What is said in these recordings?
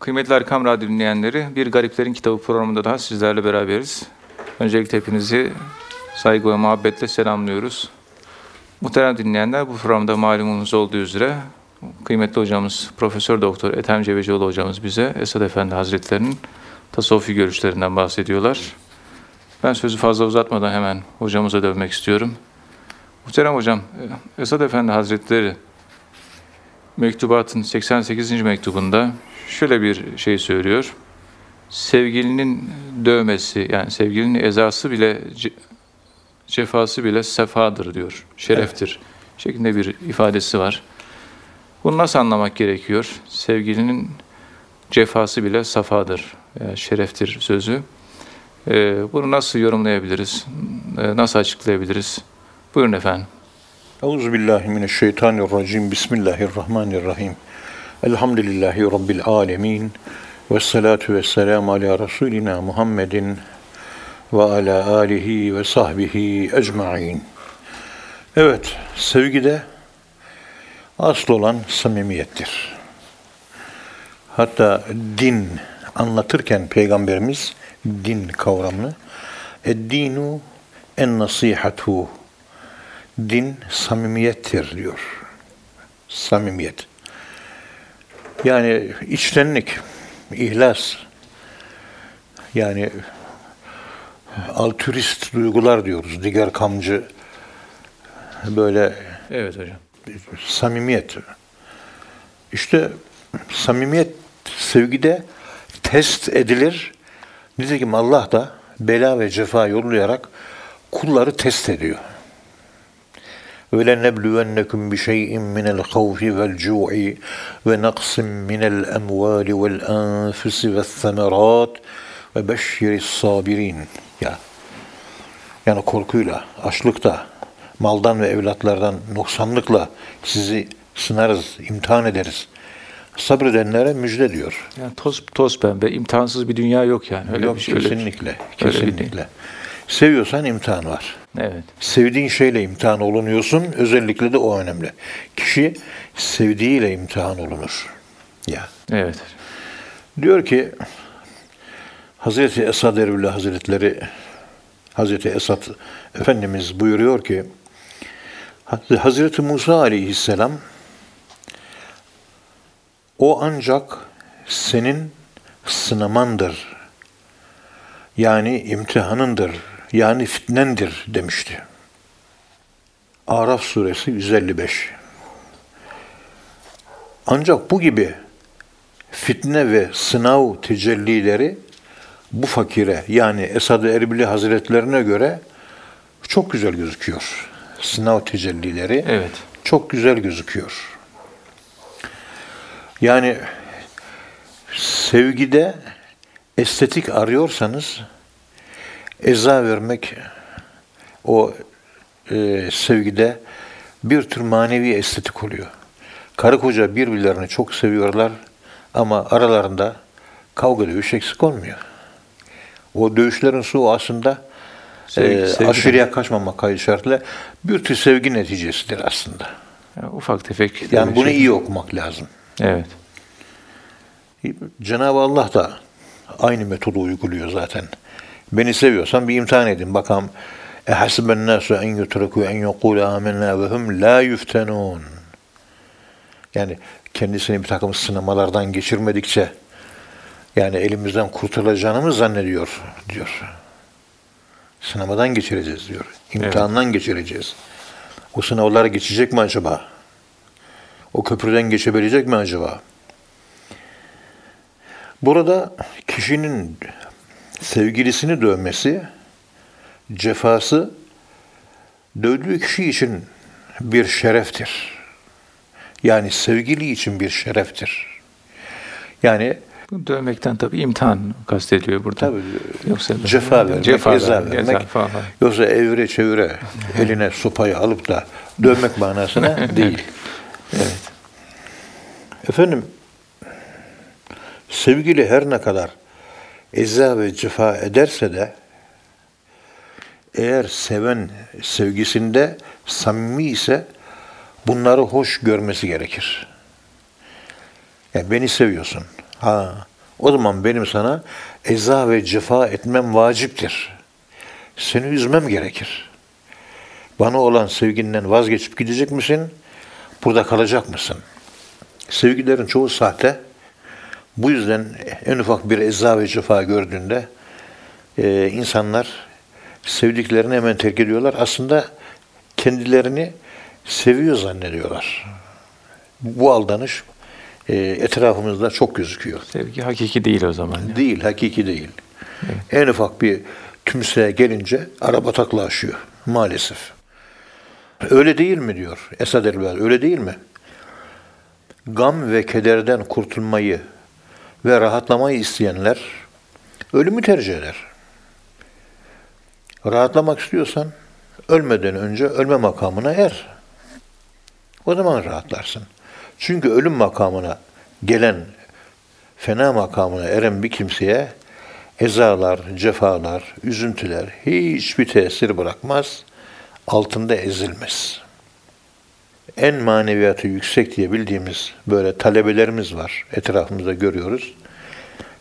Kıymetli Erkam Radyo dinleyenleri, Bir Gariplerin Kitabı programında daha sizlerle beraberiz. Öncelikle hepinizi saygı ve muhabbetle selamlıyoruz. Muhterem dinleyenler, bu programda malumunuz olduğu üzere kıymetli hocamız Profesör Doktor Ethem Cebecioğlu hocamız bize Esad Efendi Hazretleri'nin tasavvufi görüşlerinden bahsediyorlar. Ben sözü fazla uzatmadan hemen hocamıza dönmek istiyorum. Muhterem hocam, Esad Efendi Hazretleri mektubatın 88. mektubunda şöyle bir şey söylüyor. Sevgilinin dövmesi yani sevgilinin ezası bile ce- cefası bile sefadır diyor. Şereftir. Şeklinde bir ifadesi var. Bunu nasıl anlamak gerekiyor? Sevgilinin cefası bile safadır. Yani şereftir sözü. Ee, bunu nasıl yorumlayabiliriz? Ee, nasıl açıklayabiliriz? Buyurun efendim. Euzu billahi mineşşeytanirracim. Bismillahirrahmanirrahim. Elhamdülillahi rabbil alamin. Ves salatu vesselam ala rasulina Muhammedin ve ala alihi ve sahbihi ecmaîn. Evet, sevgide asıl olan samimiyettir. Hatta din anlatırken peygamberimiz din kavramını eddinu en nasihatu din samimiyettir diyor. Samimiyet. Yani içtenlik, ihlas. Yani altruist duygular diyoruz. Diğer kamcı böyle Evet hocam. samimiyet. İşte samimiyet sevgide test edilir. Nitekim Allah da bela ve cefa yollayarak kulları test ediyor. وَلَنَبْلُوَنَّكُمْ بِشَيْءٍ مِنَ الْخَوْفِ وَالْجُوعِ وَنَقْصٍ مِنَ الْأَمْوَالِ وَالْأَنْفُسِ وَالثَّمَرَاتِ وَبَشِّرِ الصَّابِرِينَ Ya, yani korkuyla, açlıkta, maldan ve evlatlardan noksanlıkla sizi sınarız, imtihan ederiz. Sabredenlere müjde diyor. Yani toz toz pembe, imtihansız bir dünya yok yani. Öyle Yok bir şey. öyle bir şey. kesinlikle, Öyle bir şey. kesinlikle. Seviyorsan imtihan var. Evet. Sevdiğin şeyle imtihan olunuyorsun. Özellikle de o önemli. Kişi sevdiğiyle imtihan olunur. Ya. Evet. Diyor ki Hazreti Esad Erbil Hazretleri Hazreti Esad Efendimiz buyuruyor ki Hazreti Musa Aleyhisselam o ancak senin sınamandır. Yani imtihanındır. Yani fitnendir demişti. Araf suresi 155. Ancak bu gibi fitne ve sınav tecellileri bu fakire yani Esad-ı Erbili Hazretlerine göre çok güzel gözüküyor. Sınav tecellileri Evet. çok güzel gözüküyor. Yani sevgide estetik arıyorsanız eza vermek o e, sevgide bir tür manevi estetik oluyor. Karı koca birbirlerini çok seviyorlar ama aralarında kavga dövüş eksik olmuyor. O dövüşlerin su aslında Sevgi- e, sevgiden. aşırıya kaçmamak kaydı şartıyla bir tür sevgi neticesidir aslında. Yani ufak tefek. Yani bunu şey- iyi okumak lazım. Evet. Cenab-ı Allah da aynı metodu uyguluyor zaten. Beni seviyorsan bir imtihan edin. Bakalım ehasiben nasu en yutreku en yekulu amennâ ve hum la yuftenûn. Yani kendisini bir takım sınamalardan geçirmedikçe yani elimizden kurtulacağını mı zannediyor diyor. Sınamadan geçireceğiz diyor. İmtihandan geçireceğiz. O sınavlara geçecek mi acaba? O köprüden geçebilecek mi acaba? Burada kişinin sevgilisini dövmesi, cefası dövdüğü kişi için bir şereftir. Yani sevgili için bir şereftir. Yani dövmekten tabii imtihan kastediliyor burada. tabii Yoksa cefa vermek, cefa eza vermek, vermek, falan. yoksa evre çevire eline sopayı alıp da dövmek manasına değil. Evet. Efendim, sevgili her ne kadar eza ve cefa ederse de eğer seven sevgisinde samimi ise bunları hoş görmesi gerekir. Yani beni seviyorsun. Ha, o zaman benim sana eza ve cefa etmem vaciptir. Seni üzmem gerekir. Bana olan sevginden vazgeçip gidecek misin? Burada kalacak mısın? Sevgilerin çoğu sahte. Bu yüzden en ufak bir eza ve cefa gördüğünde e, insanlar sevdiklerini hemen terk ediyorlar. Aslında kendilerini seviyor zannediyorlar. Bu aldanış e, etrafımızda çok gözüküyor. Sevgi hakiki değil o zaman. ya. Değil, hakiki değil. En ufak bir tümseye gelince araba taklaşıyor maalesef. Öyle değil mi diyor Esad Elbel, öyle değil mi? Gam ve kederden kurtulmayı ve rahatlamayı isteyenler ölümü tercih eder. Rahatlamak istiyorsan ölmeden önce ölme makamına er. O zaman rahatlarsın. Çünkü ölüm makamına gelen, fena makamına eren bir kimseye ezalar, cefalar, üzüntüler hiçbir tesir bırakmaz, altında ezilmez. En maneviyatı yüksek diye bildiğimiz böyle talebelerimiz var. Etrafımızda görüyoruz.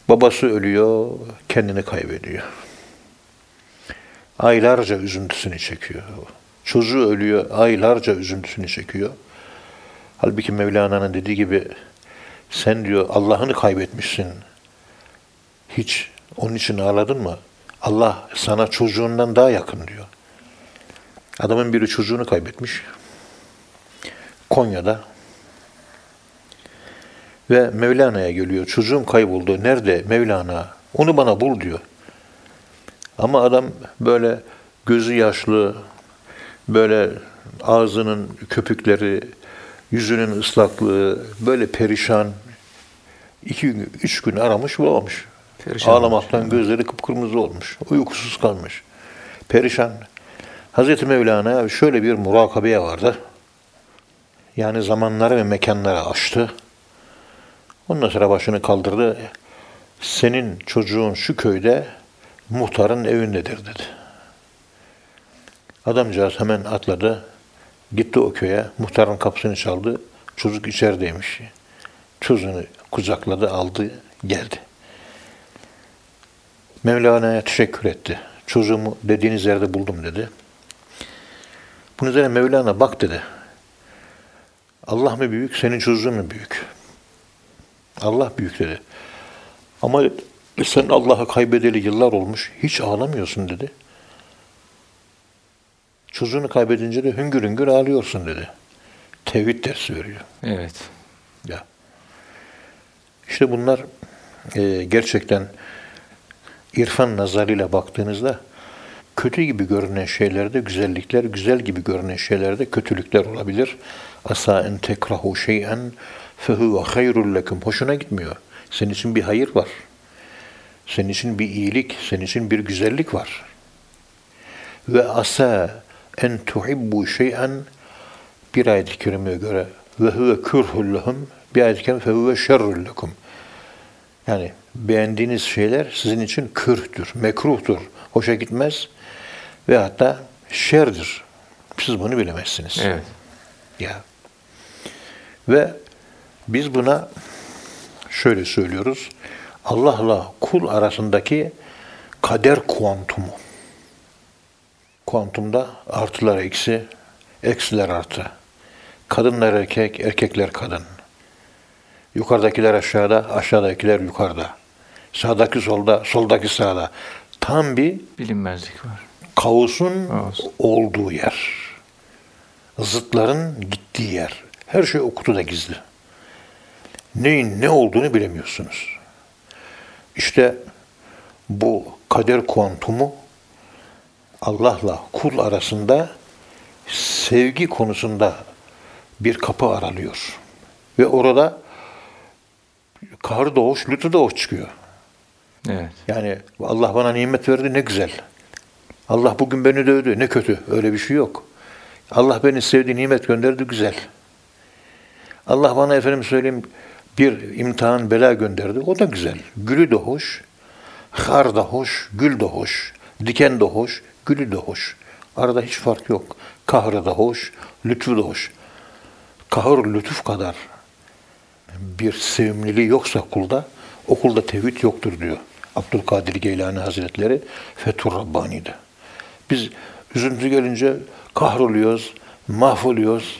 Babası ölüyor, kendini kaybediyor. Aylarca üzüntüsünü çekiyor. Çocuğu ölüyor, aylarca üzüntüsünü çekiyor. Halbuki Mevlana'nın dediği gibi sen diyor Allah'ını kaybetmişsin. Hiç onun için ağladın mı? Allah sana çocuğundan daha yakın diyor. Adamın biri çocuğunu kaybetmiş. Konya'da. Ve Mevlana'ya geliyor. Çocuğum kayboldu. Nerede Mevlana? Onu bana bul diyor. Ama adam böyle gözü yaşlı, böyle ağzının köpükleri, yüzünün ıslaklığı, böyle perişan. iki gün, üç gün aramış bulamamış. Perişan Ağlamaktan gözleri kıpkırmızı olmuş. Uykusuz kalmış. Perişan. Hazreti Mevlana şöyle bir murakabeye vardı. Yani zamanları ve mekanları aştı. Ondan sonra başını kaldırdı. Senin çocuğun şu köyde muhtarın evindedir dedi. Adamcağız hemen atladı. Gitti o köye. Muhtarın kapısını çaldı. Çocuk içerideymiş. Çocuğunu kucakladı, aldı, geldi. Mevlana'ya teşekkür etti. Çocuğumu dediğiniz yerde buldum dedi. Bunun üzerine Mevlana bak dedi. Allah mı büyük, senin çocuğun mu büyük? Allah büyük dedi. Ama sen Allah'ı kaybedeli yıllar olmuş, hiç ağlamıyorsun dedi. Çocuğunu kaybedince de hüngür hüngür ağlıyorsun dedi. Tevhid dersi veriyor. Evet. Ya. İşte bunlar e, gerçekten irfan nazarıyla baktığınızda kötü gibi görünen şeylerde güzellikler, güzel gibi görünen şeylerde kötülükler olabilir. Asa en tekrahu şey'en fehuve hayrul lekum. Hoşuna gitmiyor. Senin için bir hayır var. Senin için bir iyilik, senin için bir güzellik var. Ve asa en tuhibbu şey'en bir ayet-i kerimeye göre ve huve kurhul lehum bir ayet-i kerime fehuve şerrul lekum. Yani beğendiğiniz şeyler sizin için kırhtür, mekruhtur, hoşa gitmez ve hatta şerdir. Siz bunu bilemezsiniz. Evet. Ya. Ve biz buna şöyle söylüyoruz. Allah'la kul arasındaki kader kuantumu. Kuantumda artılar eksi, eksiler artı. Kadınlar erkek, erkekler kadın. Yukarıdakiler aşağıda, aşağıdakiler yukarıda. Sağdaki solda, soldaki sağda. Tam bir Bilinmezlik var. Kaosun Kaos. olduğu yer. Zıtların gittiği yer. Her şey o kutuda gizli. Neyin ne olduğunu bilemiyorsunuz. İşte bu kader kuantumu Allah'la kul arasında sevgi konusunda bir kapı aralıyor. Ve orada kahır doğuş, lütfu doğuş çıkıyor. Evet. Yani Allah bana nimet verdi ne güzel. Allah bugün beni dövdü ne kötü. Öyle bir şey yok. Allah beni sevdi, nimet gönderdi güzel. Allah bana efendim söyleyeyim bir imtihan bela gönderdi. O da güzel. Gülü de hoş, har da hoş, gül de hoş, diken de hoş, gülü de hoş. Arada hiç fark yok. Kahrı da hoş, lütfu da hoş. Kahır lütuf kadar bir sevimliliği yoksa kulda Okulda tevhid yoktur diyor. Abdülkadir Geylani Hazretleri Fethur Rabbani'de. Biz üzüntü gelince kahroluyoruz, mahvoluyoruz.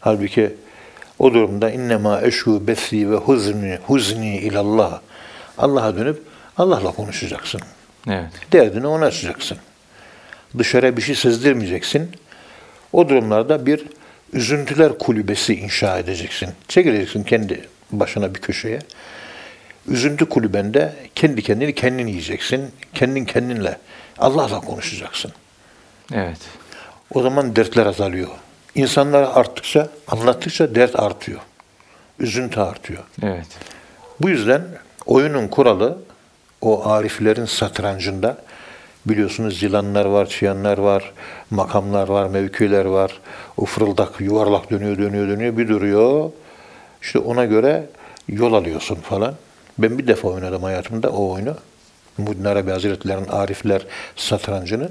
Halbuki o durumda innema eşhu besi ve huzni huzni ilallah. Allah'a dönüp Allah'la konuşacaksın. Evet. Derdini ona açacaksın. Dışarıya bir şey sezdirmeyeceksin. O durumlarda bir üzüntüler kulübesi inşa edeceksin. Çekileceksin kendi başına bir köşeye. Üzüntü kulübende kendi kendini kendin yiyeceksin. Kendin kendinle. Allah'la konuşacaksın. Evet. O zaman dertler azalıyor. İnsanlara arttıkça, anlattıkça dert artıyor. Üzüntü artıyor. Evet. Bu yüzden oyunun kuralı o ariflerin satrancında biliyorsunuz yılanlar var, çıyanlar var, makamlar var, mevkiler var. O fırıldak yuvarlak dönüyor, dönüyor, dönüyor. Bir duruyor. İşte ona göre yol alıyorsun falan. Ben bir defa oynadım hayatımda o oyunu. Muhyiddin Arabi Hazretleri'nin Arifler satrancını.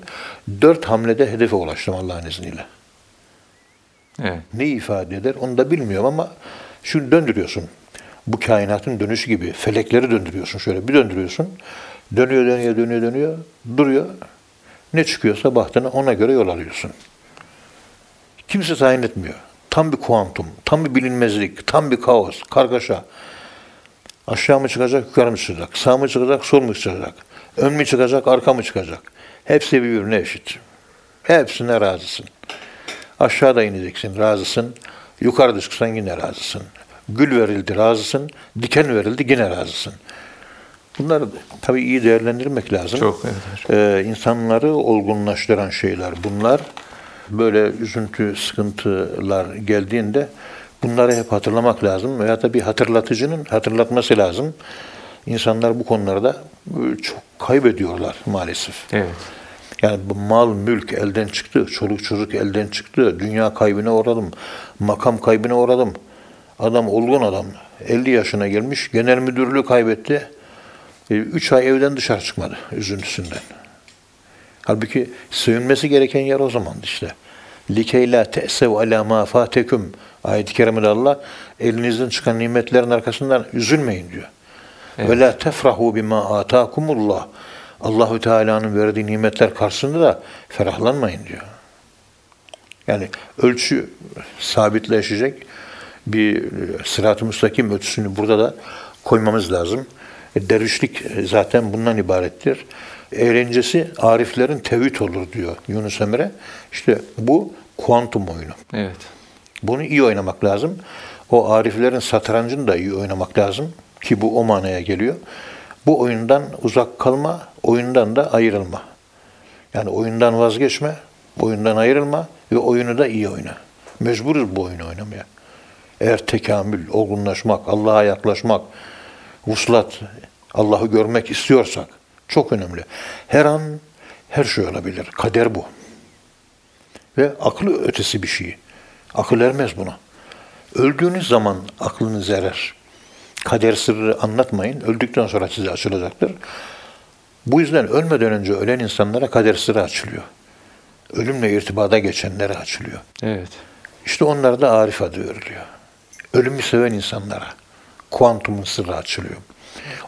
Dört hamlede hedefe ulaştım Allah'ın izniyle. Evet. Ne ifade eder onu da bilmiyorum ama şunu döndürüyorsun. Bu kainatın dönüşü gibi felekleri döndürüyorsun şöyle bir döndürüyorsun. Dönüyor dönüyor dönüyor dönüyor duruyor. Ne çıkıyorsa bahtına ona göre yol alıyorsun. Kimse tayin etmiyor. Tam bir kuantum, tam bir bilinmezlik, tam bir kaos, kargaşa. Aşağı mı çıkacak, yukarı mı çıkacak? Sağ mı çıkacak, sol mu çıkacak? Ön mü çıkacak, arka mı çıkacak? Hepsi birbirine eşit. Hepsine razısın. Aşağıda ineceksin, razısın. Yukarıda çıksan yine razısın. Gül verildi, razısın. Diken verildi, yine razısın. Bunları tabii iyi değerlendirmek lazım. Çok, evet. Ee, insanları olgunlaştıran şeyler bunlar. Böyle üzüntü, sıkıntılar geldiğinde bunları hep hatırlamak lazım. Veya da bir hatırlatıcının hatırlatması lazım. İnsanlar bu konularda e, çok kaybediyorlar maalesef. Evet. Yani bu mal, mülk elden çıktı, çoluk çocuk elden çıktı, dünya kaybına uğradım, makam kaybına uğradım. Adam olgun adam, 50 yaşına gelmiş, genel müdürlüğü kaybetti. 3 ay evden dışarı çıkmadı üzüntüsünden. Halbuki sevinmesi gereken yer o zamandı işte. Likey la te'sev ala ma fatekum. Ayet-i kerimede Allah elinizden çıkan nimetlerin arkasından üzülmeyin diyor. Ve la tefrahu bima atakumullah. Allahü Teala'nın verdiği nimetler karşısında da ferahlanmayın diyor. Yani ölçü sabitleşecek bir sırat-ı müstakim ölçüsünü burada da koymamız lazım. E, dervişlik zaten bundan ibarettir. Eğlencesi ariflerin tevhid olur diyor Yunus Emre. İşte bu kuantum oyunu. Evet. Bunu iyi oynamak lazım. O ariflerin satrancını da iyi oynamak lazım ki bu o manaya geliyor. Bu oyundan uzak kalma, oyundan da ayrılma. Yani oyundan vazgeçme, oyundan ayrılma ve oyunu da iyi oyna. Mecburuz bu oyunu oynamaya. Eğer tekamül, olgunlaşmak, Allah'a yaklaşmak, vuslat, Allah'ı görmek istiyorsak çok önemli. Her an her şey olabilir. Kader bu. Ve aklı ötesi bir şey. Akıl ermez buna. Öldüğünüz zaman aklınız erer. Kader sırrı anlatmayın. Öldükten sonra size açılacaktır. Bu yüzden ölmeden önce ölen insanlara kader sırrı açılıyor. Ölümle irtibada geçenlere açılıyor. Evet. İşte onlara da Arif adı veriliyor. Ölümü seven insanlara kuantumun sırrı açılıyor.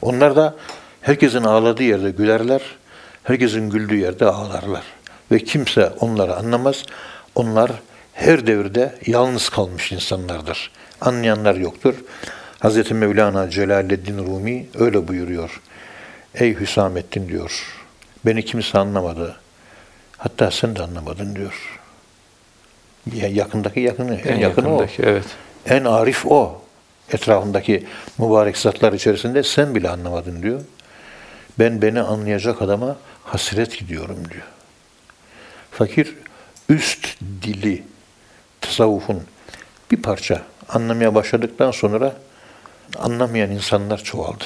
Onlar da herkesin ağladığı yerde gülerler, herkesin güldüğü yerde ağlarlar. Ve kimse onları anlamaz. Onlar her devirde yalnız kalmış insanlardır. Anlayanlar yoktur. Hz. Mevlana Celaleddin Rumi öyle buyuruyor. Ey Hüsamettin diyor. Beni kimse anlamadı. Hatta sen de anlamadın diyor. Ya yakındaki yakını, en, En yakını o. yakındaki, evet. En arif o. Etrafındaki mübarek zatlar içerisinde sen bile anlamadın diyor. Ben beni anlayacak adama hasret gidiyorum diyor. Fakir üst dili tasavvufun bir parça anlamaya başladıktan sonra anlamayan insanlar çoğaldı.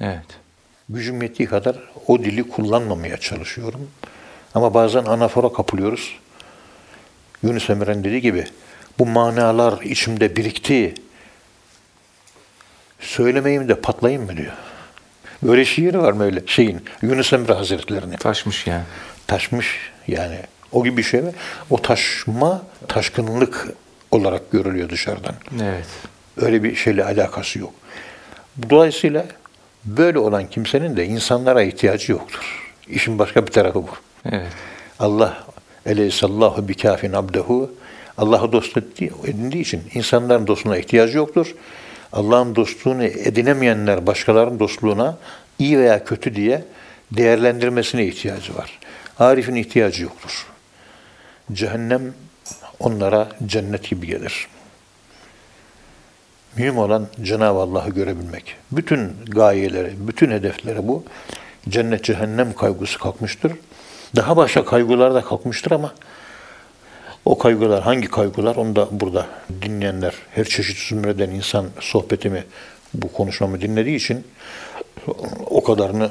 Evet. Gücüm yettiği kadar o dili kullanmamaya çalışıyorum. Ama bazen anafora kapılıyoruz. Yunus Emre'nin dediği gibi bu manalar içimde birikti. Söylemeyeyim de patlayayım mı diyor. Böyle şiir var mı öyle şeyin Yunus Emre Hazretleri'nin. Taşmış yani. Taşmış yani o gibi bir şey mi? O taşma taşkınlık olarak görülüyor dışarıdan. Evet. Öyle bir şeyle alakası yok. Dolayısıyla böyle olan kimsenin de insanlara ihtiyacı yoktur. İşin başka bir tarafı bu. Evet. Allah eleyhisallahu bi kafin abdehu Allah'ı dost edindiği için insanların dostluğuna ihtiyacı yoktur. Allah'ın dostluğunu edinemeyenler başkalarının dostluğuna iyi veya kötü diye değerlendirmesine ihtiyacı var. Arif'in ihtiyacı yoktur. Cehennem onlara cennet gibi gelir. Mühim olan Cenab-ı Allah'ı görebilmek. Bütün gayeleri, bütün hedefleri bu. Cennet cehennem kaygısı kalkmıştır. Daha başka kaygılar da kalkmıştır ama o kaygılar hangi kaygılar onu da burada dinleyenler, her çeşit zümreden insan sohbetimi, bu konuşmamı dinlediği için o kadarını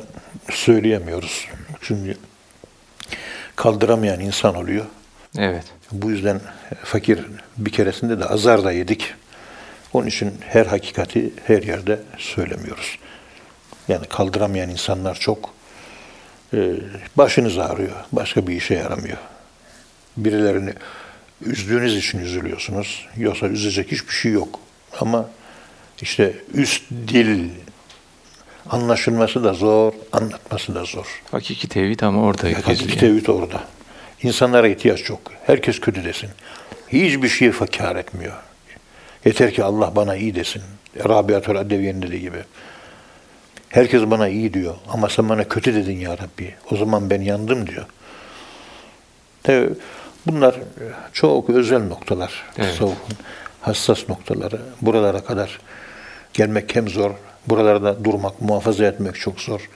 söyleyemiyoruz. Çünkü kaldıramayan insan oluyor. Evet. Bu yüzden fakir bir keresinde de azar da yedik. Onun için her hakikati her yerde söylemiyoruz. Yani kaldıramayan insanlar çok. Ee, başınız ağrıyor. Başka bir işe yaramıyor. Birilerini üzdüğünüz için üzülüyorsunuz. Yoksa üzecek hiçbir şey yok. Ama işte üst dil anlaşılması da zor, anlatması da zor. Hakiki tevhid ama orada Hakiki tevhid orada. İnsanlara ihtiyaç yok. Herkes kötü desin. Hiçbir şeye fakir etmiyor. Yeter ki Allah bana iyi desin. Rabiatül Adeviye'nin dediği gibi. Herkes bana iyi diyor. Ama sen bana kötü dedin ya Rabbi. O zaman ben yandım diyor. Tabii bunlar çok özel noktalar. Evet. Tasavvufun hassas noktaları. Buralara kadar gelmek hem zor. Buralarda durmak, muhafaza etmek çok zor.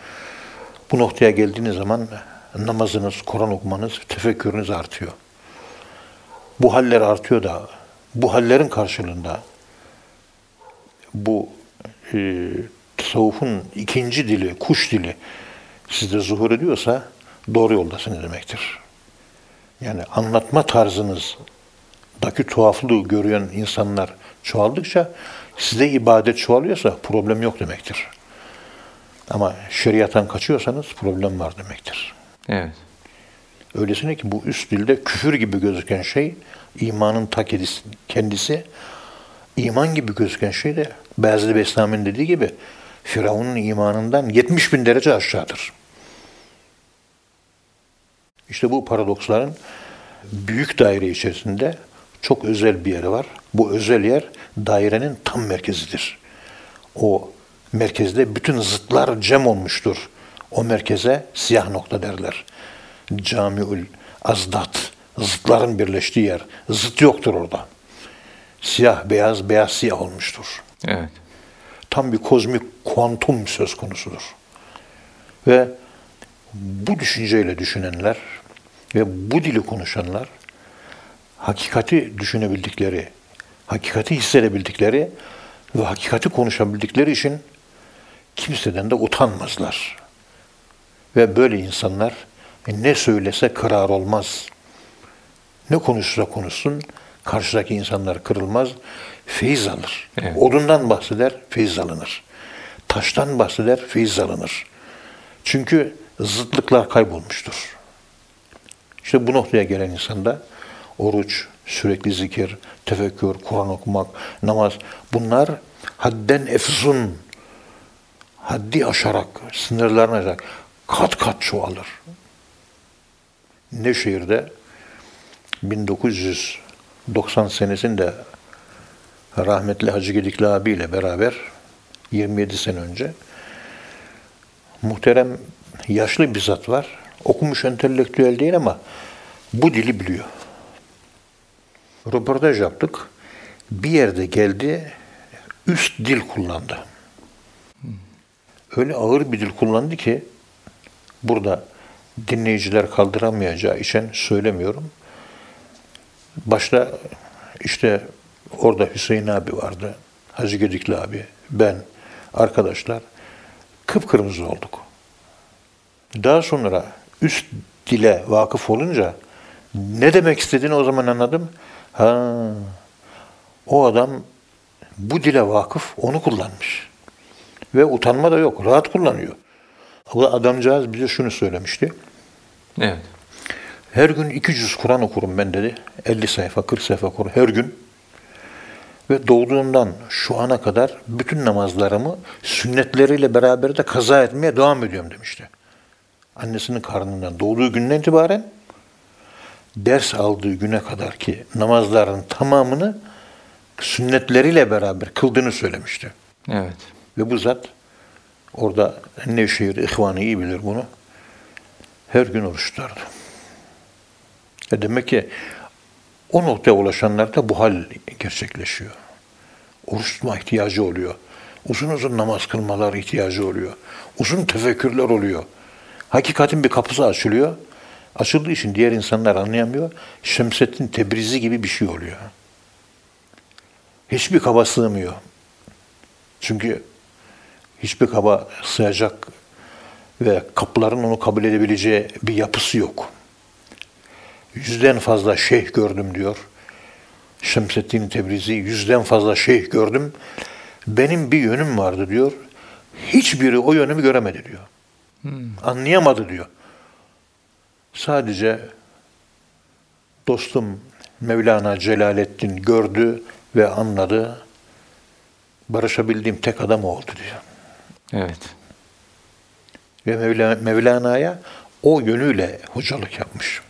Bu noktaya geldiğiniz zaman namazınız, Kur'an okumanız, tefekkürünüz artıyor. Bu haller artıyor da bu hallerin karşılığında bu e, tasavvufun ikinci dili, kuş dili sizde zuhur ediyorsa doğru yoldasınız demektir. Yani anlatma tarzınızdaki tuhaflığı görüyen insanlar çoğaldıkça size ibadet çoğalıyorsa problem yok demektir. Ama şeriattan kaçıyorsanız problem var demektir. Evet. Öylesine ki bu üst dilde küfür gibi gözüken şey imanın ta kendisi, iman gibi gözüken şey de Beyazlı Beslami'nin dediği gibi Firavun'un imanından 70 bin derece aşağıdır. İşte bu paradoksların büyük daire içerisinde çok özel bir yeri var. Bu özel yer dairenin tam merkezidir. O merkezde bütün zıtlar cem olmuştur. O merkeze siyah nokta derler. Camiül azdat, zıtların birleştiği yer. Zıt yoktur orada. Siyah beyaz, beyaz siyah olmuştur. Evet. Tam bir kozmik kuantum söz konusudur. Ve bu düşünceyle düşünenler ve bu dili konuşanlar hakikati düşünebildikleri, hakikati hissedebildikleri ve hakikati konuşabildikleri için kimseden de utanmazlar. Ve böyle insanlar ne söylese kırar olmaz. Ne konuşsa konuşsun karşıdaki insanlar kırılmaz, feyiz alır. Evet. Odundan bahseder, feyiz alınır. Taştan bahseder, feyiz alınır. Çünkü zıtlıklar kaybolmuştur. İşte bu noktaya gelen insanda oruç, sürekli zikir, tefekkür, Kur'an okumak, namaz bunlar hadden efzun, haddi aşarak, sınırlarını aşarak kat kat çoğalır. Nevşehir'de 1990 senesinde rahmetli Hacı Gedikli abiyle beraber 27 sene önce muhterem yaşlı bir zat var. Okumuş entelektüel değil ama bu dili biliyor. Röportaj yaptık. Bir yerde geldi, üst dil kullandı. Öyle ağır bir dil kullandı ki burada dinleyiciler kaldıramayacağı için söylemiyorum. Başta işte orada Hüseyin abi vardı, Hacı Gedikli abi, ben, arkadaşlar kıpkırmızı olduk. Daha sonra üst dile vakıf olunca ne demek istediğini o zaman anladım. Ha, o adam bu dile vakıf onu kullanmış. Ve utanma da yok. Rahat kullanıyor. Ama adamcağız bize şunu söylemişti. Evet. Her gün iki cüz Kur'an okurum ben dedi. 50 sayfa, 40 sayfa okurum her gün. Ve doğduğundan şu ana kadar bütün namazlarımı sünnetleriyle beraber de kaza etmeye devam ediyorum demişti. Annesinin karnından doğduğu günden itibaren ders aldığı güne kadar ki namazların tamamını sünnetleriyle beraber kıldığını söylemişti. Evet. Ve bu zat orada Nevşehir ihvanı iyi bilir bunu. Her gün oruç tutardı. E demek ki o noktaya ulaşanlarda bu hal gerçekleşiyor. Oruç tutma ihtiyacı oluyor. Uzun uzun namaz kılmalar ihtiyacı oluyor. Uzun tefekkürler oluyor. Hakikatin bir kapısı açılıyor. Açıldığı için diğer insanlar anlayamıyor. Şemsettin Tebrizi gibi bir şey oluyor. Hiçbir kaba sığmıyor. Çünkü hiçbir kaba sığacak ve kapıların onu kabul edebileceği bir yapısı yok. Yüzden fazla şeyh gördüm diyor. Şemseddin Tebrizi yüzden fazla şeyh gördüm. Benim bir yönüm vardı diyor. Hiçbiri o yönümü göremedi diyor. Anlayamadı diyor. Sadece dostum Mevlana Celaleddin gördü ve anladı. Barışabildiğim tek adam oldu diyor. Evet. Ve Mevla, Mevlana'ya o yönüyle hocalık yapmış.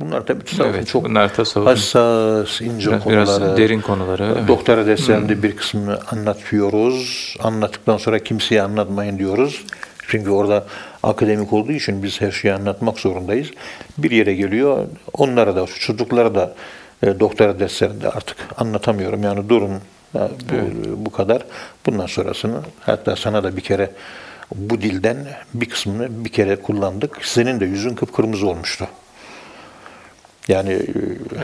Bunlar tabii tasavvufun Evet, çok bunlar tasavvufun hassas, ince Biraz, konuları. biraz derin konuları. Doktora derslerinde bir kısmını anlatıyoruz. Anlattıktan sonra kimseye anlatmayın diyoruz. Çünkü orada akademik olduğu için biz her şeyi anlatmak zorundayız. Bir yere geliyor, onlara da, çocuklara da e, doktora derslerinde artık anlatamıyorum. Yani durun, bu, bu kadar. Bundan sonrasını hatta sana da bir kere bu dilden bir kısmını bir kere kullandık. Senin de yüzün kıpkırmızı olmuştu. Yani e,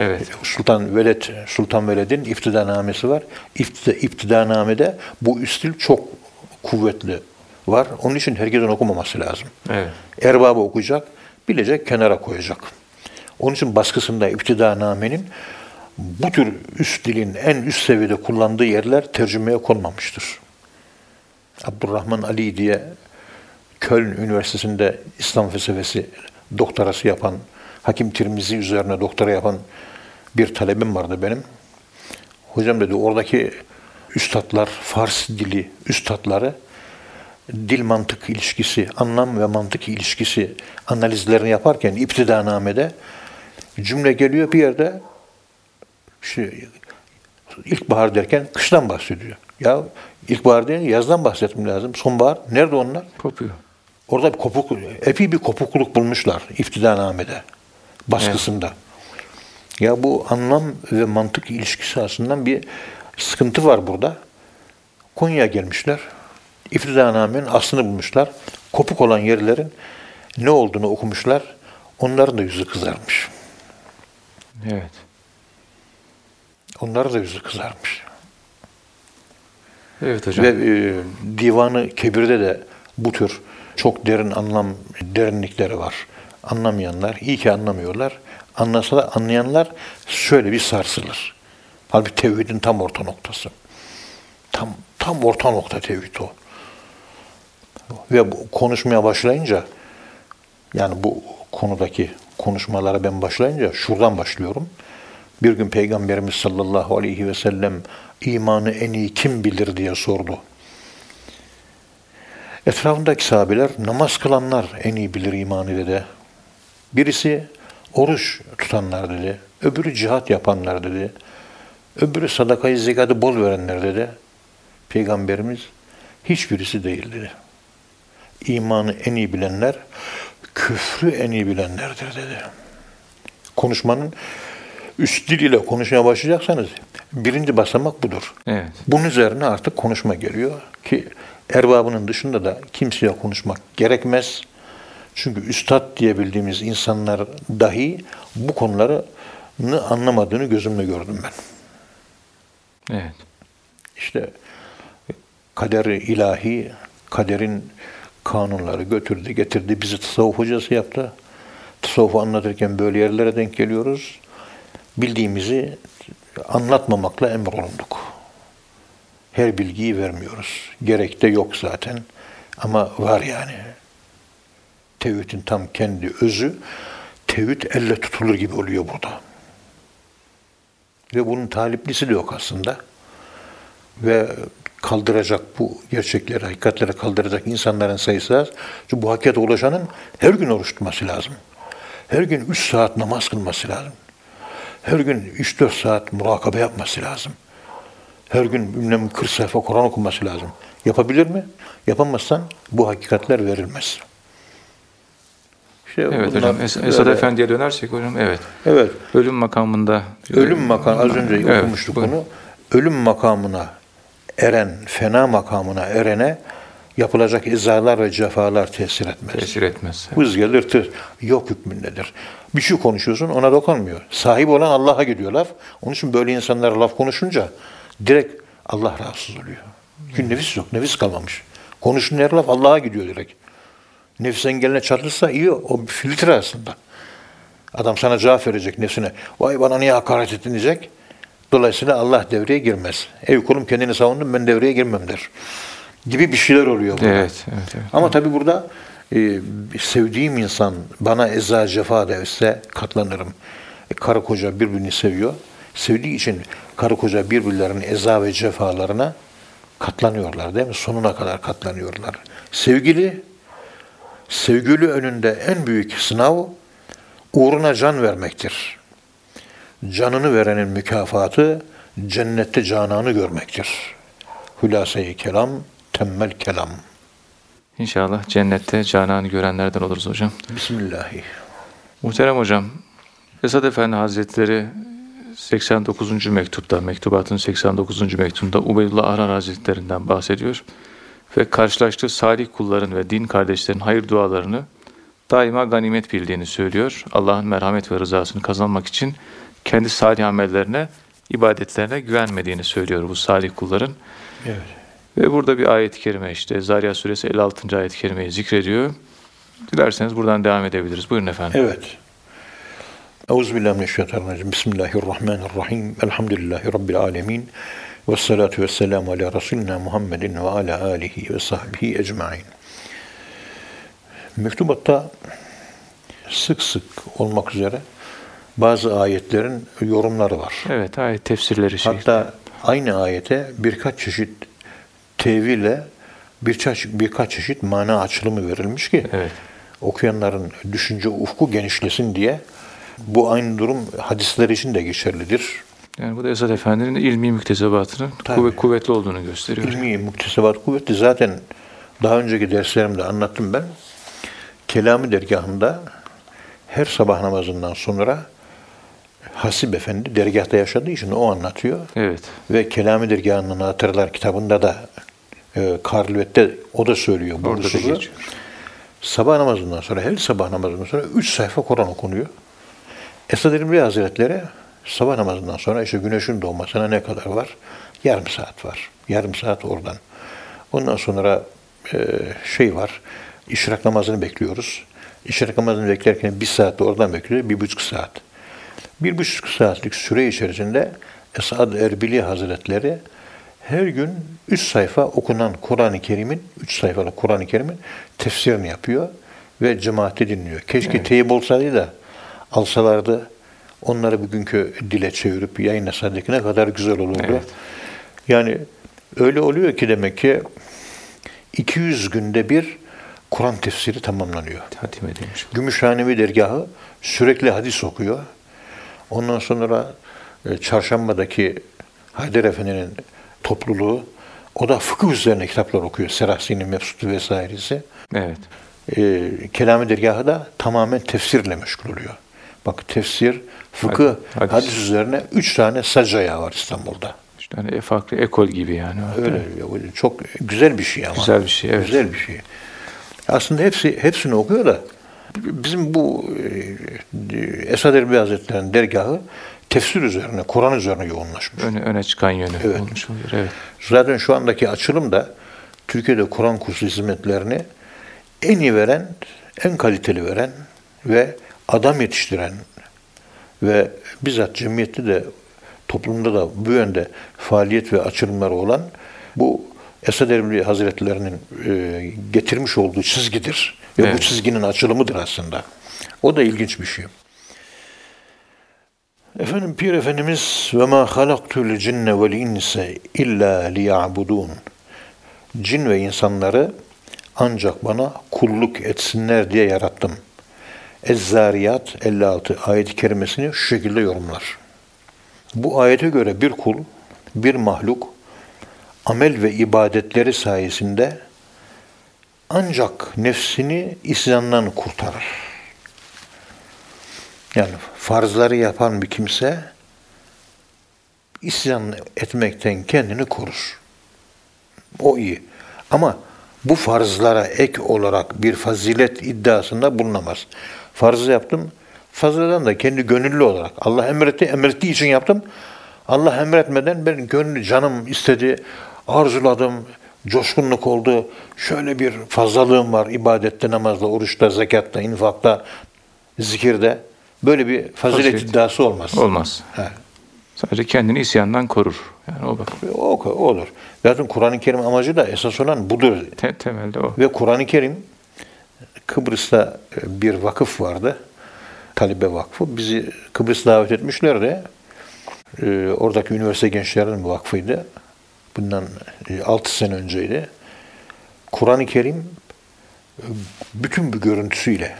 Evet. Sultan Veled Sultan Veled'in iftidanamesi var. İftida, iftidanamede bu üstil çok kuvvetli var. Onun için herkesin okumaması lazım. Evet. Erbabı okuyacak, bilecek, kenara koyacak. Onun için baskısında iftidanamenin bu tür üst dilin en üst seviyede kullandığı yerler tercümeye konmamıştır. Abdurrahman Ali diye Köln Üniversitesi'nde İslam felsefesi doktorası yapan, Hakim Tirmizi üzerine doktora yapan bir talebim vardı benim. Hocam dedi oradaki üstadlar, Fars dili üstadları dil mantık ilişkisi, anlam ve mantık ilişkisi analizlerini yaparken iptidanamede cümle geliyor bir yerde işte ilkbahar derken kıştan bahsediyor. Ya ilkbahar değil yazdan bahsetmem lazım. Sonbahar nerede onlar? Kopuyor. Orada bir kopuk, epey bir kopukluk bulmuşlar iftidanamede, baskısında. Ya bu anlam ve mantık ilişkisi aslında bir sıkıntı var burada. Konya'ya gelmişler. İftidanamenin aslını bulmuşlar. Kopuk olan yerlerin ne olduğunu okumuşlar. Onların da yüzü kızarmış. Evet. Onların da yüzü kızarmış. Evet hocam. Ve e, Divanı Kebir'de de bu tür çok derin anlam derinlikleri var. Anlamayanlar, iyi ki anlamıyorlar. Anlasa da anlayanlar şöyle bir sarsılır. Halbuki tevhidin tam orta noktası. Tam tam orta nokta tevhid o. Ve bu konuşmaya başlayınca yani bu konudaki konuşmalara ben başlayınca şuradan başlıyorum. Bir gün Peygamberimiz sallallahu aleyhi ve sellem imanı en iyi kim bilir diye sordu. Etrafındaki sahabeler namaz kılanlar en iyi bilir imanı dedi. Birisi oruç tutanlar dedi. Öbürü cihat yapanlar dedi. Öbürü sadakayı zekatı bol verenler dedi. Peygamberimiz hiçbirisi değil dedi. İmanı en iyi bilenler, küfrü en iyi bilenlerdir dedi. Konuşmanın üst dil ile konuşmaya başlayacaksanız birinci basamak budur. Evet. Bunun üzerine artık konuşma geliyor ki erbabının dışında da kimseye konuşmak gerekmez. Çünkü üstad diye bildiğimiz insanlar dahi bu konuları anlamadığını gözümle gördüm ben. Evet. İşte kaderi ilahi, kaderin kanunları götürdü, getirdi, bizi tasavvuf hocası yaptı. Tasavvufu anlatırken böyle yerlere denk geliyoruz. Bildiğimizi anlatmamakla emrolunduk. Her bilgiyi vermiyoruz. Gerek de yok zaten. Ama var yani. Tevhidin tam kendi özü, tevhid elle tutulur gibi oluyor burada. Ve bunun taliplisi de yok aslında. Ve kaldıracak bu gerçekleri, hakikatleri kaldıracak insanların sayısı az. Çünkü bu hakikate ulaşanın her gün oruç tutması lazım. Her gün 3 saat namaz kılması lazım. Her gün 3-4 saat murakabe yapması lazım. Her gün bilmem 40 sayfa Kur'an okuması lazım. Yapabilir mi? Yapamazsan bu hakikatler verilmez. İşte Evet hocam. Es- Esad böyle- Efendi'ye dönersek hocam evet. Evet. Ölüm makamında. Ölüm makamı az önce Evet, okumuştuk bunu. Ölüm makamına eren, fena makamına erene yapılacak izalar ve cefalar tesir etmez. Tesir etmez. Hız gelir tır. Yok hükmündedir. Bir şey konuşuyorsun ona dokunmuyor. Sahip olan Allah'a gidiyor laf. Onun için böyle insanlar laf konuşunca direkt Allah rahatsız oluyor. Çünkü nefis yok. Nefis kalmamış. Konuşun her laf Allah'a gidiyor direkt. Nefis engeline çatırsa iyi o bir filtre aslında. Adam sana cevap verecek nefsine. Vay bana niye hakaret ettin diyecek. Dolayısıyla Allah devreye girmez. Ey kulum kendini savundun ben devreye girmem der. Gibi bir şeyler oluyor burada. Evet, evet, evet. Ama tabii burada e, sevdiğim insan bana eza cefa derse katlanırım. E, karı koca birbirini seviyor. Sevdiği için karı koca birbirlerinin eza ve cefalarına katlanıyorlar değil mi? Sonuna kadar katlanıyorlar. Sevgili, sevgili önünde en büyük sınav uğruna can vermektir. Canını verenin mükafatı cennette cananı görmektir. Hülasa-i kelam, temmel kelam. İnşallah cennette cananı görenlerden oluruz hocam. Bismillahi. Muhterem hocam, Esad Efendi Hazretleri 89. mektupta, mektubatın 89. mektubunda Ubeydullah Ahrar Hazretlerinden bahsediyor. Ve karşılaştığı salih kulların ve din kardeşlerin hayır dualarını daima ganimet bildiğini söylüyor. Allah'ın merhamet ve rızasını kazanmak için kendi salih amellerine, ibadetlerine güvenmediğini söylüyor bu salih kulların. Evet. Ve burada bir ayet-i kerime işte Zariyat suresi 56. ayet-i kerimeyi zikrediyor. Dilerseniz buradan devam edebiliriz. Buyurun efendim. Evet. Euzubillahimineşşeytanirracim. Bismillahirrahmanirrahim. Elhamdülillahi Rabbil alemin. Ve salatu ve selamu ala Resulina Muhammedin ve ala alihi ve sahbihi ecmain. Mektubatta sık sık olmak üzere bazı ayetlerin yorumları var. Evet, ayet tefsirleri şey. Hatta aynı ayete birkaç çeşit teville birkaç birkaç çeşit mana açılımı verilmiş ki Evet. okuyanların düşünce ufku genişlesin diye bu aynı durum hadisler için de geçerlidir. Yani bu da Esad Efendi'nin ilmi müktesebatının kuvvet, kuvvetli olduğunu gösteriyor. İlmi muktesebat kuvvetli zaten daha önceki derslerimde anlattım ben. Kelami dergahında her sabah namazından sonra Hasip Efendi dergahta yaşadığı için o anlatıyor. Evet. Ve Kelami Dergahı'nın Hatırlar kitabında da e, Karlvet'te o da söylüyor. Orada da geçiyor. Sabah namazından sonra, her sabah namazından sonra üç sayfa Kur'an okunuyor. Esad Erbil Hazretleri sabah namazından sonra işte güneşin doğmasına ne kadar var? Yarım saat var. Yarım saat oradan. Ondan sonra e, şey var, işrak namazını bekliyoruz. İşrak namazını beklerken bir saat de oradan bekliyor, bir buçuk saat. Bir buçuk saatlik süre içerisinde Esad Erbili Hazretleri her gün üç sayfa okunan Kur'an-ı Kerim'in, üç sayfalık Kur'an-ı Kerim'in tefsirini yapıyor ve cemaati dinliyor. Keşke teyip olsaydı da alsalardı, onları bugünkü dile çevirip yayınlasaydık ne kadar güzel olurdu. Evet. Yani öyle oluyor ki demek ki 200 günde bir Kur'an tefsiri tamamlanıyor. Hatim edilmiş. Gümüşhanevi dergahı sürekli hadis okuyor. Ondan sonra e, çarşambadaki Haydar Efendi'nin topluluğu o da fıkıh üzerine kitaplar okuyor. Serahsi'nin Mefsutu vesairesi. Evet. E, Kelami dergahı da tamamen tefsirle meşgul oluyor. Bak tefsir, fıkıh, Hadis. hadis, üzerine üç tane sacayağı var İstanbul'da. İşte hani farklı ekol gibi yani. Öyle öyle çok güzel bir şey ama. Güzel bir şey, evet. Güzel bir şey. Aslında hepsi hepsini okuyor da bizim bu e, Esad Erbil Hazretleri'nin dergahı tefsir üzerine, Kur'an üzerine yoğunlaşmış. Öne, öne çıkan yönü Evet. olmuş oluyor. Evet. Zaten şu andaki açılım da Türkiye'de Kur'an kursu hizmetlerini en iyi veren, en kaliteli veren ve adam yetiştiren ve bizzat cemiyette de toplumda da bu yönde faaliyet ve açılımları olan bu Esad Erbil Hazretlerinin e, getirmiş olduğu çizgidir. Ve bu Evet. çizginin açılımıdır aslında. O da ilginç bir şey. Efendim Pir Efendimiz ve ma halaktul cinne vel inse illa liya'budun. Cin ve insanları ancak bana kulluk etsinler diye yarattım. Ez-Zariyat 56 ayet-i kerimesini şu şekilde yorumlar. Bu ayete göre bir kul, bir mahluk amel ve ibadetleri sayesinde ancak nefsini isyandan kurtarır. Yani farzları yapan bir kimse isyan etmekten kendini korur. O iyi. Ama bu farzlara ek olarak bir fazilet iddiasında bulunamaz. Farzı yaptım, fazladan da kendi gönüllü olarak Allah emretti, emrettiği için yaptım. Allah emretmeden ben gönlü canım istedi, arzuladım, coşkunluk oldu. Şöyle bir fazlalığım var ibadette, namazda, oruçta, zekatta, infakta, zikirde. Böyle bir fazilet, Fazilet. iddiası olmaz. Olmaz. He. Sadece kendini isyandan korur. Yani o bak. O, o olur. Zaten Kur'an-ı Kerim amacı da esas olan budur. Te- temelde o. Ve Kur'an-ı Kerim Kıbrıs'ta e, bir vakıf vardı. Talibe Vakfı. Bizi Kıbrıs davet etmişlerdi. Ee, oradaki üniversite gençlerinin vakfıydı. Bundan 6 sene önceydi. Kur'an-ı Kerim e, bütün bir görüntüsüyle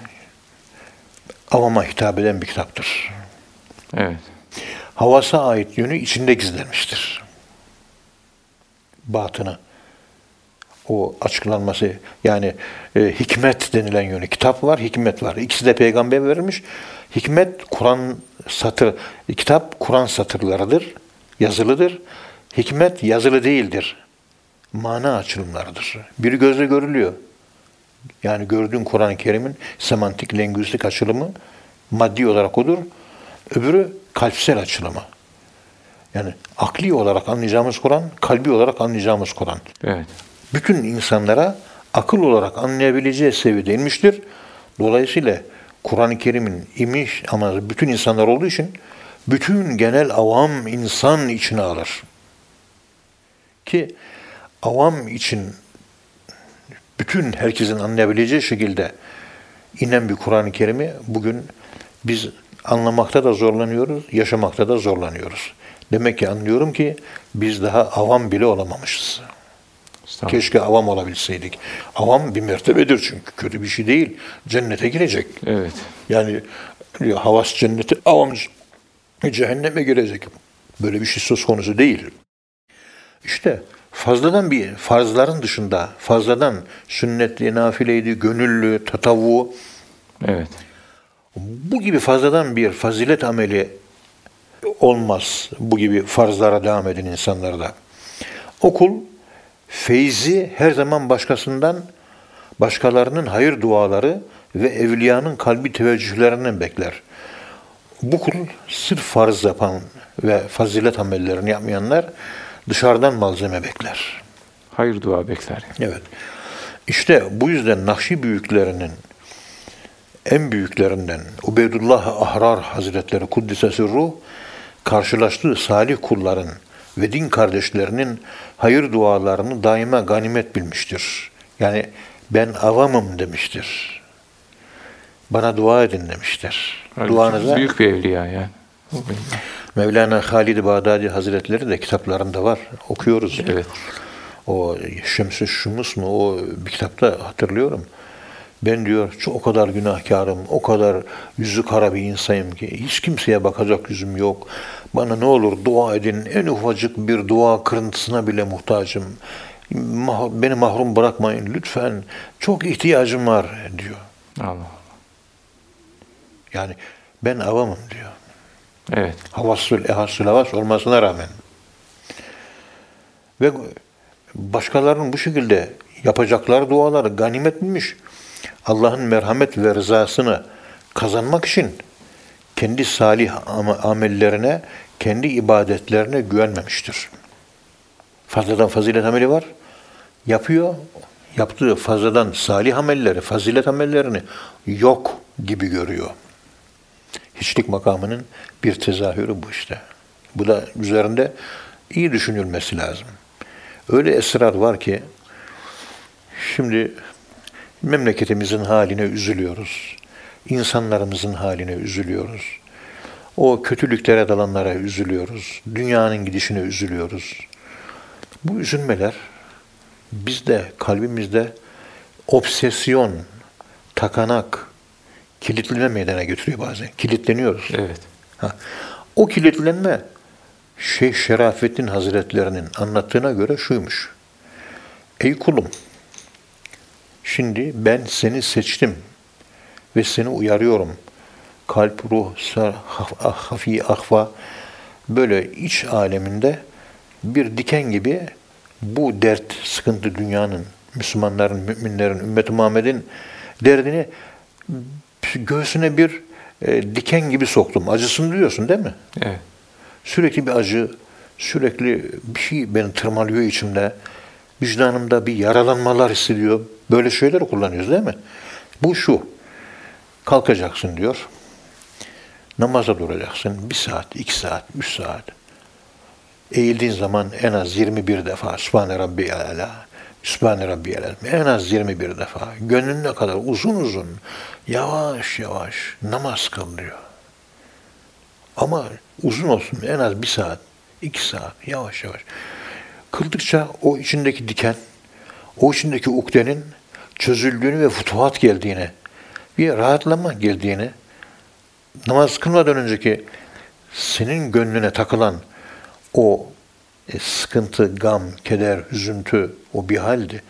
avama hitap eden bir kitaptır. Evet. Havasa ait yönü içinde gizlenmiştir. Batını. O açıklanması yani e, hikmet denilen yönü. Kitap var, hikmet var. İkisi de peygamber verilmiş. Hikmet Kur'an satır, kitap Kur'an satırlarıdır, yazılıdır. Hikmet yazılı değildir. Mana açılımlarıdır. Biri gözle görülüyor. Yani gördüğün Kur'an-ı Kerim'in semantik, lingüistik açılımı maddi olarak odur. Öbürü kalpsel açılımı. Yani akli olarak anlayacağımız Kur'an, kalbi olarak anlayacağımız Kur'an. Evet. Bütün insanlara akıl olarak anlayabileceği seviyede inmiştir. Dolayısıyla Kur'an-ı Kerim'in imiş ama bütün insanlar olduğu için bütün genel avam insan içine alır. Ki avam için bütün herkesin anlayabileceği şekilde inen bir Kur'an-ı Kerim'i bugün biz anlamakta da zorlanıyoruz, yaşamakta da zorlanıyoruz. Demek ki anlıyorum ki biz daha avam bile olamamışız. Keşke avam olabilseydik. Avam bir mertebedir çünkü kötü bir şey değil. Cennete girecek. Evet. Yani havas cenneti avam cehenneme girecek. Böyle bir şey söz konusu değil. İşte fazladan bir farzların dışında fazladan sünnetli, nafileydi, gönüllü, tatavu Evet. bu gibi fazladan bir fazilet ameli olmaz. Bu gibi farzlara devam eden insanlarda. Okul feyzi her zaman başkasından, başkalarının hayır duaları ve evliyanın kalbi teveccühlerinden bekler. Bu kul sırf farz yapan ve fazilet amellerini yapmayanlar dışarıdan malzeme bekler. Hayır dua bekler. Evet. İşte bu yüzden Nakşi büyüklerinin en büyüklerinden Ubeydullah Ahrar Hazretleri Kuddise Ruh karşılaştığı salih kulların ve din kardeşlerinin hayır dualarını daima ganimet bilmiştir. Yani ben avamım demiştir. Bana dua edin demiştir. Halbuki Duanıza Büyük bir evliya yani. Mevlana Halid-i Bağdadi Hazretleri de kitaplarında var. Okuyoruz. Evet. O Şems-i Şumus mu o bir kitapta hatırlıyorum. Ben diyor çok o kadar günahkarım, o kadar yüzü kara bir insanım ki hiç kimseye bakacak yüzüm yok. Bana ne olur dua edin. En ufacık bir dua kırıntısına bile muhtacım. Beni mahrum bırakmayın lütfen. Çok ihtiyacım var diyor. Allah. Yani ben avamım diyor. Evet. Havasül ehasül havas olmasına rağmen. Ve başkalarının bu şekilde yapacakları duaları ganimet bilmiş. Allah'ın merhamet ve rızasını kazanmak için kendi salih am- amellerine, kendi ibadetlerine güvenmemiştir. Fazladan fazilet ameli var. Yapıyor. Yaptığı fazladan salih amelleri, fazilet amellerini yok gibi görüyor. Hiçlik makamının bir tezahürü bu işte. Bu da üzerinde iyi düşünülmesi lazım. Öyle esrar var ki şimdi memleketimizin haline üzülüyoruz. İnsanlarımızın haline üzülüyoruz. O kötülüklere dalanlara üzülüyoruz. Dünyanın gidişine üzülüyoruz. Bu üzülmeler bizde, kalbimizde obsesyon, takanak, kilitlenme meydana getiriyor bazen. Kilitleniyoruz. Evet. Ha. O kilitlenme Şeyh Şerafettin Hazretlerinin anlattığına göre şuymuş. Ey kulum, şimdi ben seni seçtim ve seni uyarıyorum. Kalp, ruh, sar, ah- hafi, ahva böyle iç aleminde bir diken gibi bu dert, sıkıntı dünyanın, Müslümanların, müminlerin, ümmet-i Muhammed'in derdini göğsüne bir e, diken gibi soktum. Acısını duyuyorsun değil mi? Evet. Sürekli bir acı, sürekli bir şey beni tırmalıyor içimde. Vicdanımda bir yaralanmalar hissediyor. Böyle şeyler kullanıyoruz değil mi? Bu şu. Kalkacaksın diyor. Namaza duracaksın. Bir saat, iki saat, üç saat. Eğildiğin zaman en az 21 defa Sübhane Rabbi Ala, Sübhane Rabbi Ala. En az 21 defa. Gönlüne kadar uzun uzun, yavaş yavaş namaz kıl. Ama uzun olsun. En az bir saat, iki saat, yavaş yavaş. Kıldıkça o içindeki diken, o içindeki ukdenin çözüldüğünü ve futuhat geldiğini, bir rahatlama geldiğini, namaz kılmadan önceki senin gönlüne takılan o e, sıkıntı, gam, keder, üzüntü, o bir haldi.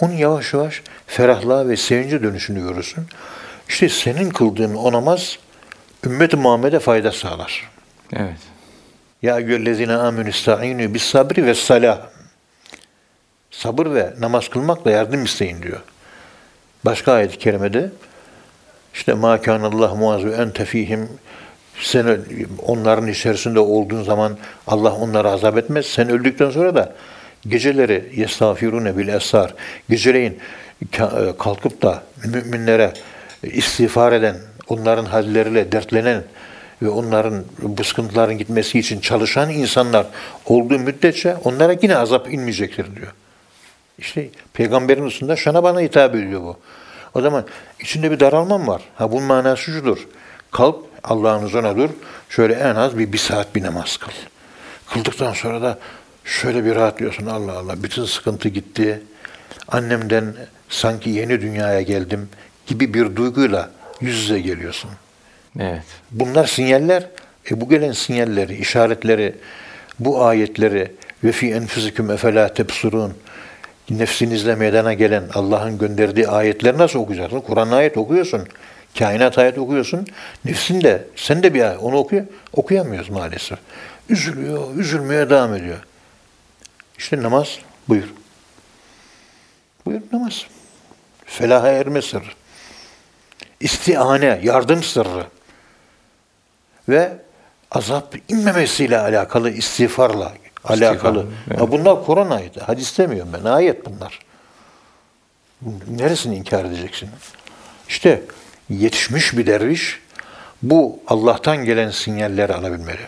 Onu yavaş yavaş ferahlığa ve sevince dönüşünü görürsün. İşte senin kıldığın o namaz ümmet-i Muhammed'e fayda sağlar. Evet. Ya eyyühellezine amenü ista'inu bis sabri ve salah. Sabır ve namaz kılmakla yardım isteyin diyor. Başka ayet-i kerimede işte ma Allah muazu en tefihim sen onların içerisinde olduğun zaman Allah onları azap etmez. Sen öldükten sonra da geceleri yestağfirune bil esar geceleyin e, kalkıp da müminlere istiğfar eden, onların halleriyle dertlenen ve onların bu sıkıntıların gitmesi için çalışan insanlar olduğu müddetçe onlara yine azap inmeyecektir diyor. İşte peygamberin üstünde şana bana hitap ediyor bu. O zaman içinde bir daralma mı var? Ha bunun manası şudur. Kalk Allah'ın huzuruna dur. Şöyle en az bir, bir saat bir namaz kıl. Kıldıktan sonra da şöyle bir rahatlıyorsun. Allah Allah bütün sıkıntı gitti. Annemden sanki yeni dünyaya geldim gibi bir duyguyla yüz yüze geliyorsun. Evet. Bunlar sinyaller. E bu gelen sinyalleri, işaretleri, bu ayetleri ve fi enfusikum efela tebsurun nefsinizle meydana gelen Allah'ın gönderdiği ayetleri nasıl okuyacaksın? Kur'an ayet okuyorsun. Kainat ayet okuyorsun. Nefsin de sen de bir ayet onu okuyor. Okuyamıyoruz maalesef. Üzülüyor, üzülmeye devam ediyor. İşte namaz buyur. Buyur namaz. Felaha erme sırrı. İstiane, yardım sırrı ve azap inmemesiyle alakalı istiğfarla alakalı. evet. Ha bunlar Kur'an ayeti. Hadis demiyorum ben. Ayet bunlar. Neresini inkar edeceksin? İşte yetişmiş bir derviş bu Allah'tan gelen sinyalleri alabilmeli.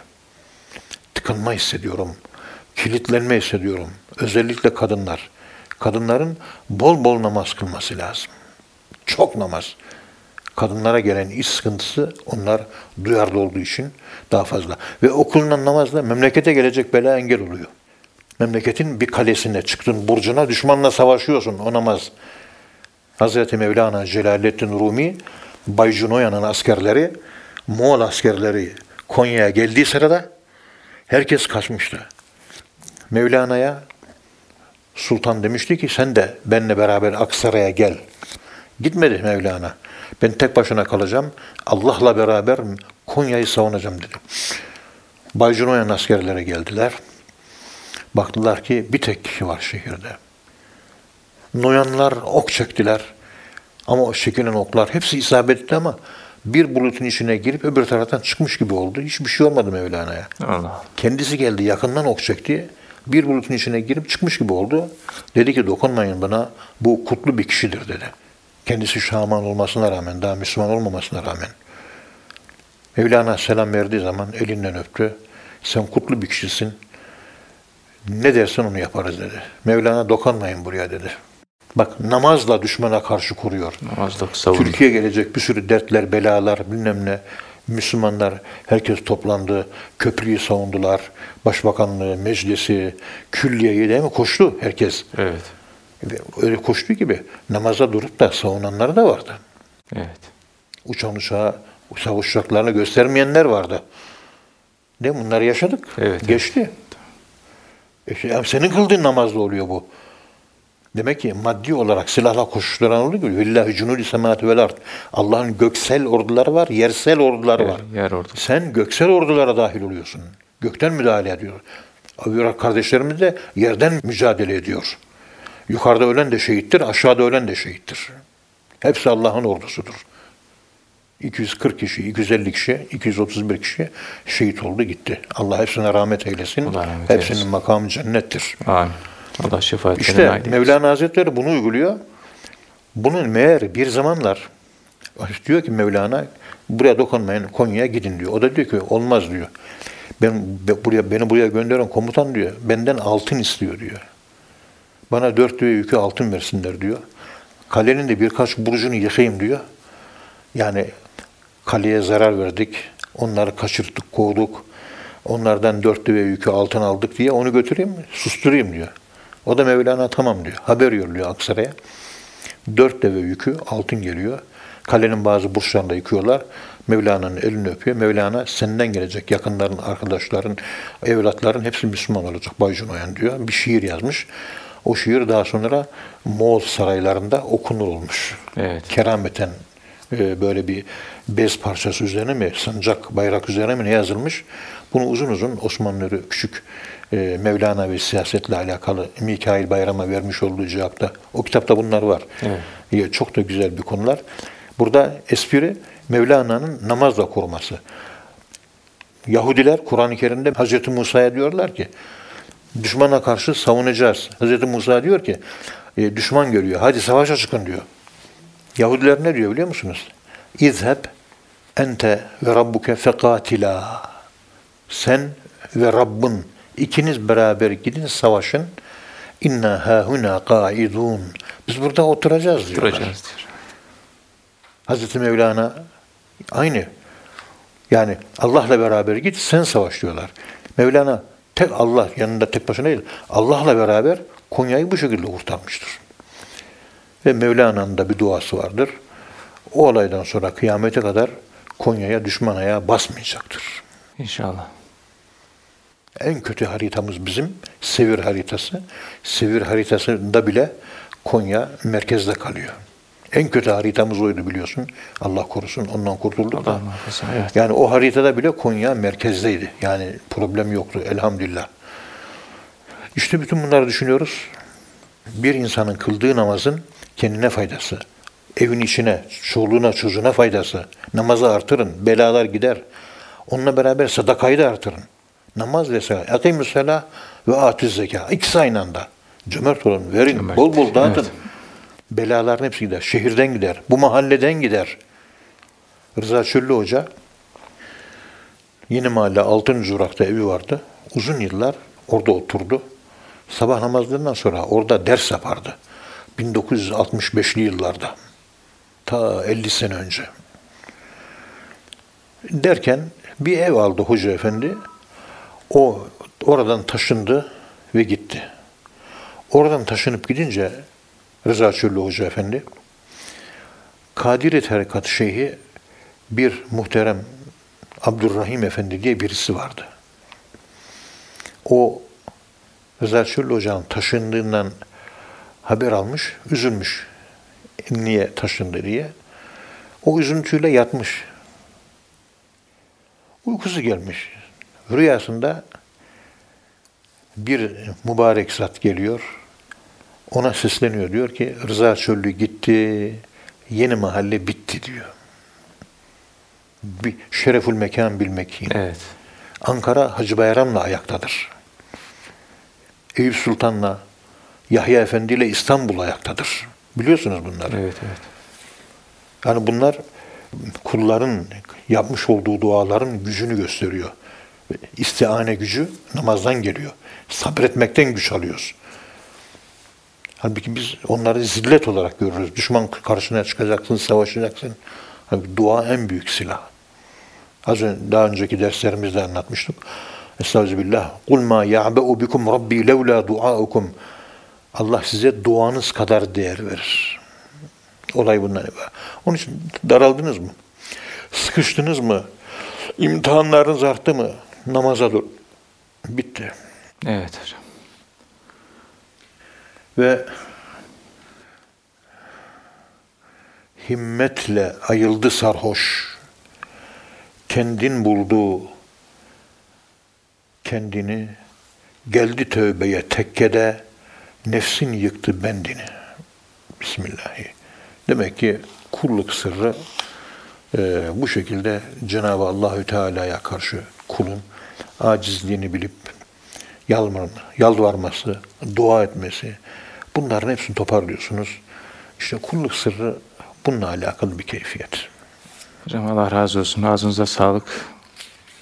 Tıkınma hissediyorum. Kilitlenme hissediyorum. Özellikle kadınlar. Kadınların bol bol namaz kılması lazım. Çok namaz kadınlara gelen iş sıkıntısı onlar duyarlı olduğu için daha fazla. Ve o kılınan namazla memlekete gelecek bela engel oluyor. Memleketin bir kalesine çıktın, burcuna düşmanla savaşıyorsun o namaz. Hazreti Mevlana Celaleddin Rumi, Baycunoya'nın askerleri, Moğol askerleri Konya'ya geldiği sırada herkes kaçmıştı. Mevlana'ya Sultan demişti ki sen de benimle beraber Aksaray'a gel. Gitmedi Mevlana. Ben tek başına kalacağım. Allah'la beraber Konya'yı savunacağım dedi. Baycunoyan askerlere geldiler. Baktılar ki bir tek kişi var şehirde. Noyanlar ok çektiler. Ama o çekilen oklar hepsi isabet etti ama bir bulutun içine girip öbür taraftan çıkmış gibi oldu. Hiçbir şey olmadı Mevlana'ya. Allah. Kendisi geldi yakından ok çekti. Bir bulutun içine girip çıkmış gibi oldu. Dedi ki dokunmayın bana bu kutlu bir kişidir dedi. Kendisi Şaman olmasına rağmen daha Müslüman olmamasına rağmen. Mevlana selam verdiği zaman elinden öptü. Sen kutlu bir kişisin. Ne dersen onu yaparız dedi. Mevlana dokunmayın buraya dedi. Bak namazla düşmana karşı koruyor. Namazda savundu. Türkiye gelecek bir sürü dertler, belalar, bilmem ne. Müslümanlar herkes toplandı, köprüyü savundular, başbakanlığı, meclisi, külliyeyi değil mi koştu herkes. Evet. Ve Öyle koştuğu gibi namaza durup da savunanlar da vardı. Evet. Uçan uçağa savaş uçaklarını göstermeyenler vardı. Değil mi? Bunları yaşadık. Evet, Geçti. E şey, ya senin kıldığın namazda oluyor bu. Demek ki maddi olarak silahla koşuşturan olduğu gibi Lillahi cunudi semati vel ard. Allah'ın göksel orduları var, yersel orduları var. Yer, yer. Sen göksel ordulara dahil oluyorsun. Gökten müdahale ediyor. Irak kardeşlerimiz de yerden mücadele ediyor. Yukarıda ölen de şehittir, aşağıda ölen de şehittir. Hepsi Allah'ın ordusudur. 240 kişi, 250 kişi, 231 kişi şehit oldu gitti. Allah hepsine rahmet eylesin. Allah rahmet Hepsinin eylesin. makamı cennettir. Amin. Allah şefaatlerine İşte nail eylesin. Mevlana Hazretleri bunu uyguluyor. Bunun meğer bir zamanlar diyor ki Mevlana buraya dokunmayın Konya'ya gidin diyor. O da diyor ki olmaz diyor. Ben be- buraya beni buraya gönderen komutan diyor. Benden altın istiyor diyor. Bana dört düve yükü altın versinler diyor. Kalenin de birkaç burcunu yıkayım diyor. Yani kaleye zarar verdik. Onları kaçırttık, kovduk. Onlardan dört düve yükü altın aldık diye onu götüreyim, susturayım diyor. O da Mevlana tamam diyor. Haber yolluyor Aksaray'a. Dört deve yükü altın geliyor. Kalenin bazı burçlarında yıkıyorlar. Mevlana'nın elini öpüyor. Mevlana senden gelecek yakınların, arkadaşların, evlatların hepsi Müslüman olacak Baycun Oyan diyor. Bir şiir yazmış. O şiir daha sonra Moğol saraylarında okunur olmuş. Evet. Kerameten e, böyle bir bez parçası üzerine mi, sancak, bayrak üzerine mi ne yazılmış? Bunu uzun uzun Osmanlı Nuri küçük e, Mevlana ve siyasetle alakalı Mikail Bayram'a vermiş olduğu cevapta. O kitapta bunlar var. Evet. E, Çok da güzel bir konular. Burada espri Mevlana'nın namazla koruması. Yahudiler Kur'an-ı Kerim'de Hz. Musa'ya diyorlar ki düşmana karşı savunacağız. Hz. Musa diyor ki e, düşman görüyor. Hadi savaşa çıkın diyor. Yahudiler ne diyor biliyor musunuz? İzheb ente ve rabbuke fekatila. Sen ve Rabbin ikiniz beraber gidin savaşın. İnna hahuna qaidun. Biz burada oturacağız diyorlar. Duracağız diyor. Hazreti Mevlana aynı. Yani Allah'la beraber git sen savaş diyorlar. Mevlana tek Allah yanında tek başına değil. Allah'la beraber Konya'yı bu şekilde kurtarmıştır. Ve Mevlana'nın da bir duası vardır. O olaydan sonra kıyamete kadar Konya'ya düşman ayağı basmayacaktır. İnşallah. En kötü haritamız bizim Sevir haritası. Sevir haritasında bile Konya merkezde kalıyor. En kötü haritamız oydu biliyorsun. Allah korusun ondan kurtulduk da. Evet. Yani o haritada bile Konya merkezdeydi. Yani problem yoktu elhamdülillah. İşte bütün bunları düşünüyoruz. Bir insanın kıldığı namazın kendine faydası. Evin içine, çoluğuna, çocuğuna faydası. Namazı artırın, belalar gider. Onunla beraber sadakayı da artırın. Namaz ve salat. Akimü selah ve atüz zeka. İkisi aynı anda. Cömert olun, verin, Cömert. bol bol dağıtın. Evet. Belaların hepsi gider. Şehirden gider. Bu mahalleden gider. Rıza Çöllü Hoca Yeni Mahalle Altın Zurak'ta evi vardı. Uzun yıllar orada oturdu. Sabah namazlarından sonra orada ders yapardı. 1965'li yıllarda. Ta 50 sene önce. Derken bir ev aldı hoca efendi. O oradan taşındı ve gitti. Oradan taşınıp gidince Rıza Çöllü Hoca Efendi Kadiri Tarikat Şeyhi bir muhterem Abdurrahim Efendi diye birisi vardı. O Rıza Çöllü Hoca'nın taşındığından haber almış, üzülmüş. Niye taşındı diye. O üzüntüyle yatmış. Uykusu gelmiş. Rüyasında bir mübarek zat geliyor. Ona sesleniyor. Diyor ki Rıza Çöllü gitti, yeni mahalle bitti diyor. Bir şereful mekan bilmek. Evet. Ankara Hacı Bayram'la ayaktadır. Eyüp Sultan'la Yahya Efendi ile İstanbul ayaktadır. Biliyorsunuz bunları. Evet, evet. Yani bunlar kulların yapmış olduğu duaların gücünü gösteriyor. İstihane gücü namazdan geliyor. Sabretmekten güç alıyoruz. Halbuki biz onları zillet olarak görürüz. Düşman karşına çıkacaksın, savaşacaksın. Halbuki dua en büyük silah. Az önce, daha önceki derslerimizde anlatmıştık. Estağfirullah. Kul ma ya'be'u bikum rabbi levla duaukum. Allah size duanız kadar değer verir. Olay bundan ibaret. Onun için daraldınız mı? Sıkıştınız mı? İmtihanlarınız arttı mı? Namaza dur. Bitti. Evet hocam. Ve himmetle ayıldı sarhoş. Kendin buldu kendini. Geldi tövbeye tekkede. Nefsin yıktı bendini. Bismillahi. Demek ki kulluk sırrı e, bu şekilde Cenab-ı Allahü Teala'ya karşı kulun acizliğini bilip yalvar, yalvarması, dua etmesi bunların hepsini toparlıyorsunuz. İşte kulluk sırrı bununla alakalı bir keyfiyet. Hocam Allah razı olsun. Ağzınıza sağlık.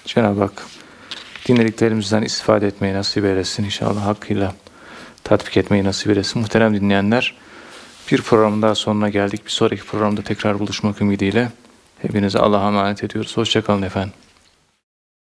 Cenab-ı Hak dinlediklerimizden istifade etmeyi nasip eylesin. İnşallah hakkıyla tatbik etmeyi nasip eylesin. Muhterem dinleyenler, bir programın daha sonuna geldik. Bir sonraki programda tekrar buluşmak ümidiyle hepinize Allah'a emanet ediyoruz. Hoşçakalın efendim.